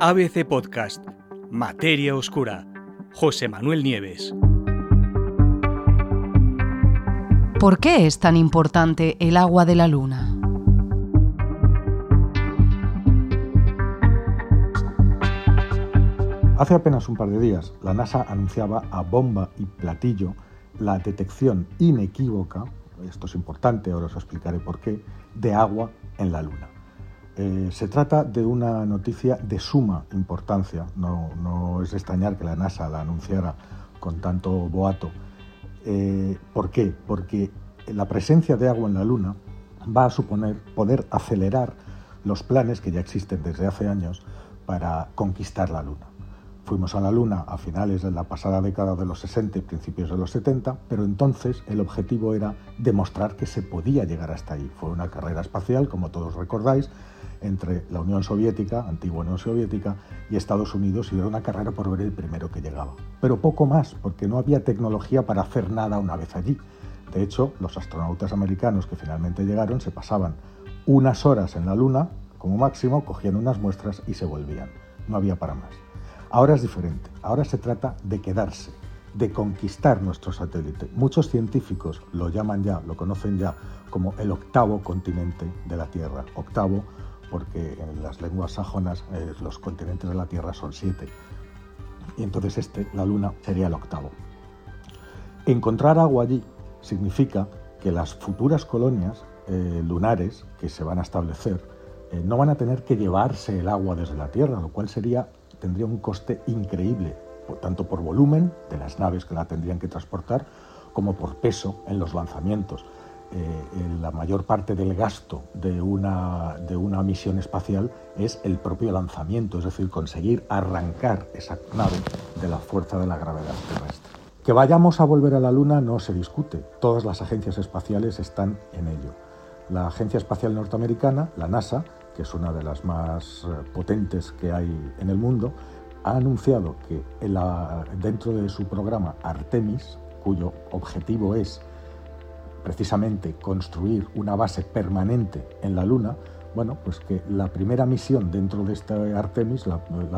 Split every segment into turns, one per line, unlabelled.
ABC Podcast, Materia Oscura, José Manuel Nieves.
¿Por qué es tan importante el agua de la luna?
Hace apenas un par de días, la NASA anunciaba a bomba y platillo la detección inequívoca, esto es importante, ahora os explicaré por qué, de agua en la Luna. Eh, se trata de una noticia de suma importancia, no, es de extrañar que la NASA la anunciara con tanto boato. Eh, ¿Por qué? Porque la presencia de agua en la Luna va a suponer poder acelerar los planes que ya existen desde hace años para conquistar la Luna. Fuimos a la Luna a finales de la pasada década de los 60 y principios de los 70, pero entonces el objetivo era demostrar que se podía llegar hasta ahí. Fue una carrera espacial, como todos recordáis, entre la Unión Soviética, antigua Unión Soviética, y Estados Unidos, y era una carrera por ver el primero que llegaba. Pero poco más, porque no había tecnología para hacer nada una vez allí. De hecho, los astronautas americanos que finalmente llegaron se pasaban unas horas en la Luna, como máximo, cogían unas muestras y se volvían. No había para más. Ahora es diferente, ahora se trata de quedarse, de conquistar nuestro satélite. Muchos científicos lo llaman ya, lo conocen ya como el octavo continente de la Tierra. Octavo porque en las lenguas sajonas eh, los continentes de la Tierra son siete. Y entonces este, la Luna, sería el octavo. Encontrar agua allí significa que las futuras colonias eh, lunares que se van a establecer eh, no van a tener que llevarse el agua desde la Tierra, lo cual sería tendría un coste increíble, tanto por volumen de las naves que la tendrían que transportar, como por peso en los lanzamientos. Eh, la mayor parte del gasto de una, de una misión espacial es el propio lanzamiento, es decir, conseguir arrancar esa nave de la fuerza de la gravedad terrestre. Que vayamos a volver a la Luna no se discute, todas las agencias espaciales están en ello. La Agencia Espacial Norteamericana, la NASA, que es una de las más eh, potentes que hay en el mundo, ha anunciado que dentro de su programa Artemis, cuyo objetivo es precisamente construir una base permanente en la Luna, bueno, pues que la primera misión dentro de este Artemis,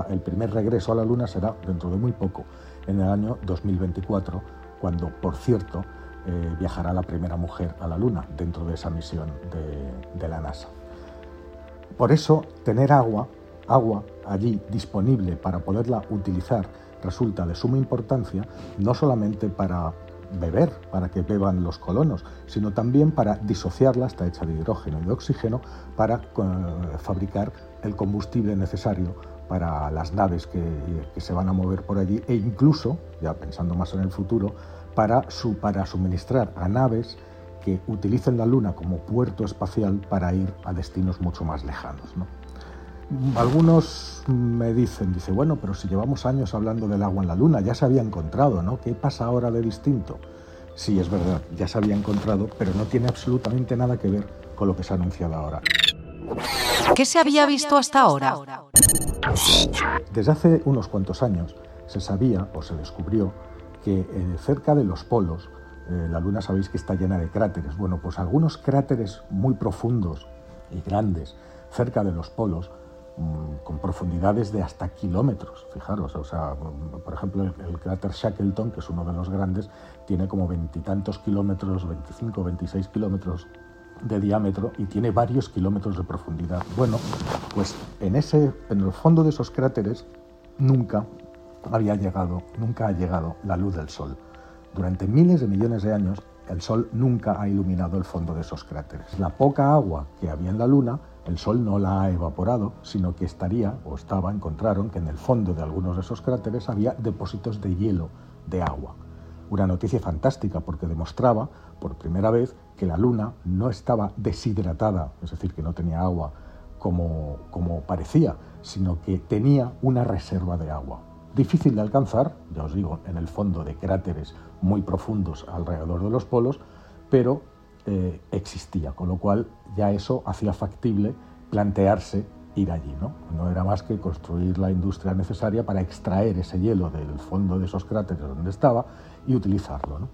el primer regreso a la Luna será dentro de muy poco, en el año 2024, cuando, por cierto, eh, viajará la primera mujer a la Luna dentro de esa misión de la NASA. Por eso, tener agua, agua allí disponible para poderla utilizar resulta de suma importancia, no solamente para beber, para que beban los colonos, sino también para disociarla, está hecha de hidrógeno y de oxígeno, para eh, fabricar el combustible necesario para las naves que, se van a mover por allí e incluso, ya pensando más en el futuro, para, para suministrar a naves que utilicen la Luna como puerto espacial para ir a destinos mucho más lejanos. Algunos me dicen, dice, bueno, pero si llevamos años hablando del agua en la Luna, ya se había encontrado, ¿no? ¿Qué pasa ahora de distinto? Sí, es verdad, ya se había encontrado, pero no tiene absolutamente nada que ver con lo que se ha anunciado ahora.
¿Qué se había visto hasta ahora?
Desde hace unos cuantos años se sabía o se descubrió que eh, cerca de los polos eh, la Luna sabéis que está llena de cráteres. Bueno, pues algunos cráteres muy profundos y grandes cerca de los polos, mm, con profundidades de hasta kilómetros, fijaros, o sea, mm, por ejemplo, el, cráter Shackleton, que es uno de los grandes, tiene como veintitantos kilómetros, 25, 26 kilómetros de diámetro y tiene varios kilómetros de profundidad. Bueno, pues en, ese, en el fondo de esos cráteres nunca había llegado, nunca ha llegado la luz del Sol. Durante miles de millones de años, el Sol nunca ha iluminado el fondo de esos cráteres. La poca agua que había en la Luna, el Sol no la ha evaporado, sino que estaría, o estaba, encontraron que en el fondo de algunos de esos cráteres había depósitos de hielo, de agua. Una noticia fantástica porque demostraba por primera vez que la Luna no estaba deshidratada, es decir, que no tenía agua como, como parecía, sino que tenía una reserva de agua difícil de alcanzar, ya os digo, en el fondo de cráteres muy profundos alrededor de los polos, pero eh, existía, con lo cual ya eso hacía factible plantearse ir allí. ¿no? no era más que construir la industria necesaria para extraer ese hielo del fondo de esos cráteres donde estaba y utilizarlo.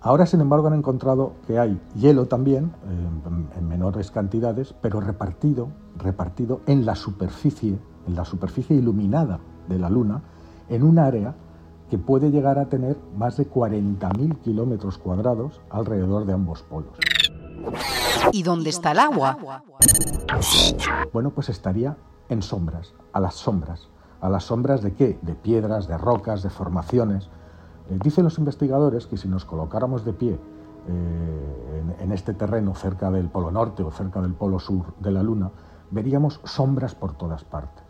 Ahora, sin embargo, han encontrado que hay hielo también, en menores cantidades, pero repartido, repartido en la superficie en la superficie iluminada de la Luna, en un área que puede llegar a tener más de 40.000 kilómetros cuadrados alrededor de ambos polos.
¿Y dónde está el agua?
Bueno, pues estaría en sombras, a las sombras. ¿A las sombras de qué? De piedras, de rocas, de formaciones. Eh, dicen los investigadores que si nos colocáramos de pie eh, en, en este terreno cerca del polo norte o cerca del polo sur de la Luna, veríamos sombras por todas partes.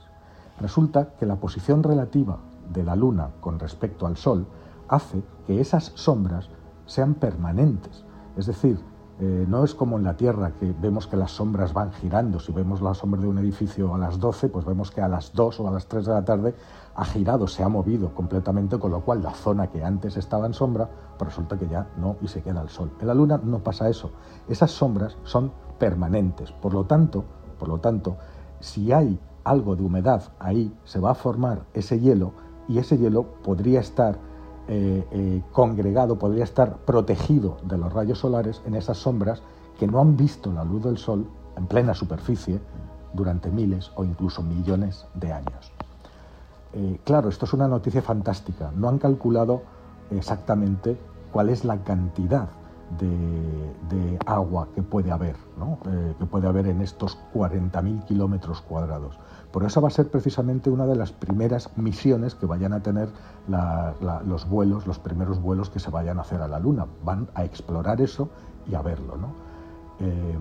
Resulta que la posición relativa de la Luna con respecto al Sol hace que esas sombras sean permanentes. Es decir, eh, no es como en la Tierra, que vemos que las sombras van girando. Si vemos la sombra de un edificio a las 12, pues vemos que a las 2 o a las 3 de la tarde ha girado, se ha movido completamente, con lo cual la zona que antes estaba en sombra, pues resulta que ya no y se queda el sol. En la Luna no pasa eso. Esas sombras son permanentes. Por lo tanto, por lo tanto, si hay algo de humedad ahí, se va a formar ese hielo y ese hielo podría estar eh, eh, congregado, podría estar protegido de los rayos solares en esas sombras que no han visto la luz del sol en plena superficie durante miles o incluso millones de años. Eh, claro, esto es una noticia fantástica. No han calculado exactamente cuál es la cantidad de, agua que puede haber, que puede haber en estos 40.000 kilómetros cuadrados. Por eso va a ser precisamente una de las primeras misiones que vayan a tener los vuelos, los primeros vuelos que se vayan a hacer a la Luna. Van a explorar eso y a verlo. Eh,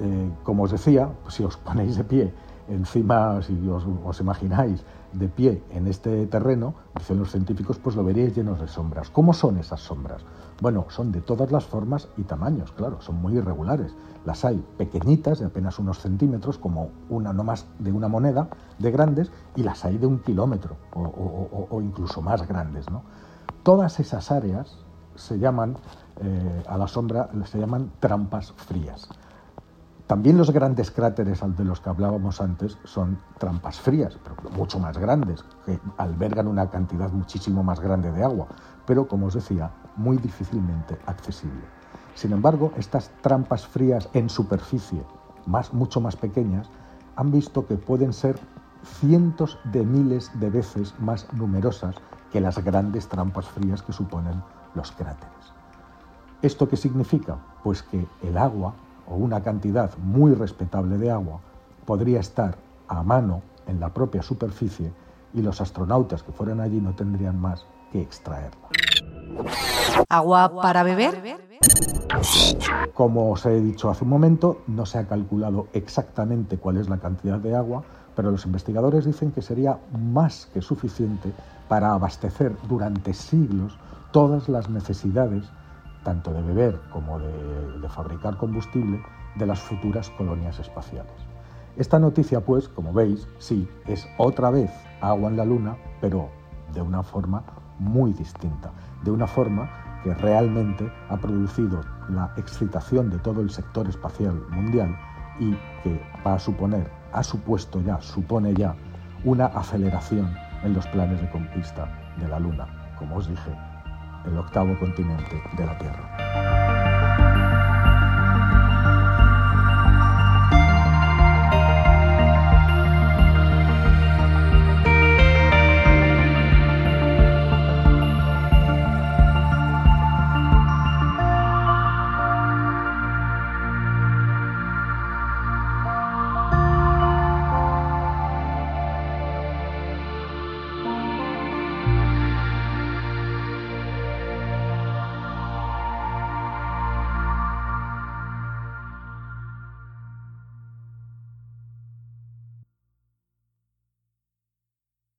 eh, como os decía, si os ponéis de pie encima, si os, imagináis de pie en este terreno, dicen los científicos, pues lo veréis llenos de sombras. ¿Cómo son esas sombras? Bueno, son de todas las formas y tamaños, claro, son muy irregulares. Las hay pequeñitas, de apenas unos centímetros, como una no más de una moneda, de grandes, y las hay de un kilómetro o, incluso más grandes. ¿no? Todas esas áreas se llaman, eh, a la sombra, se llaman trampas frías. También los grandes cráteres de los que hablábamos antes son trampas frías, pero mucho más grandes, que albergan una cantidad muchísimo más grande de agua, pero como os decía, muy difícilmente accesible. Sin embargo, estas trampas frías en superficie, más, mucho más pequeñas, han visto que pueden ser cientos de miles de veces más numerosas que las grandes trampas frías que suponen los cráteres. ¿Esto qué significa? Pues que el agua o una cantidad muy respetable de agua podría estar a mano en la propia superficie y los astronautas que fueran allí no tendrían más que extraerla.
¿Agua para beber?
Como os he dicho hace un momento, no se ha calculado exactamente cuál es la cantidad de agua, pero los investigadores dicen que sería más que suficiente para abastecer durante siglos todas las necesidades tanto de beber como de, fabricar combustible de las futuras colonias espaciales. Esta noticia, pues, como veis, sí, es otra vez agua en la Luna, pero de una forma muy distinta, de una forma que realmente ha producido la excitación de todo el sector espacial mundial y que va a suponer, ha supuesto ya, supone ya, una aceleración en los planes de conquista de la Luna, como os dije el octavo continente de la Tierra.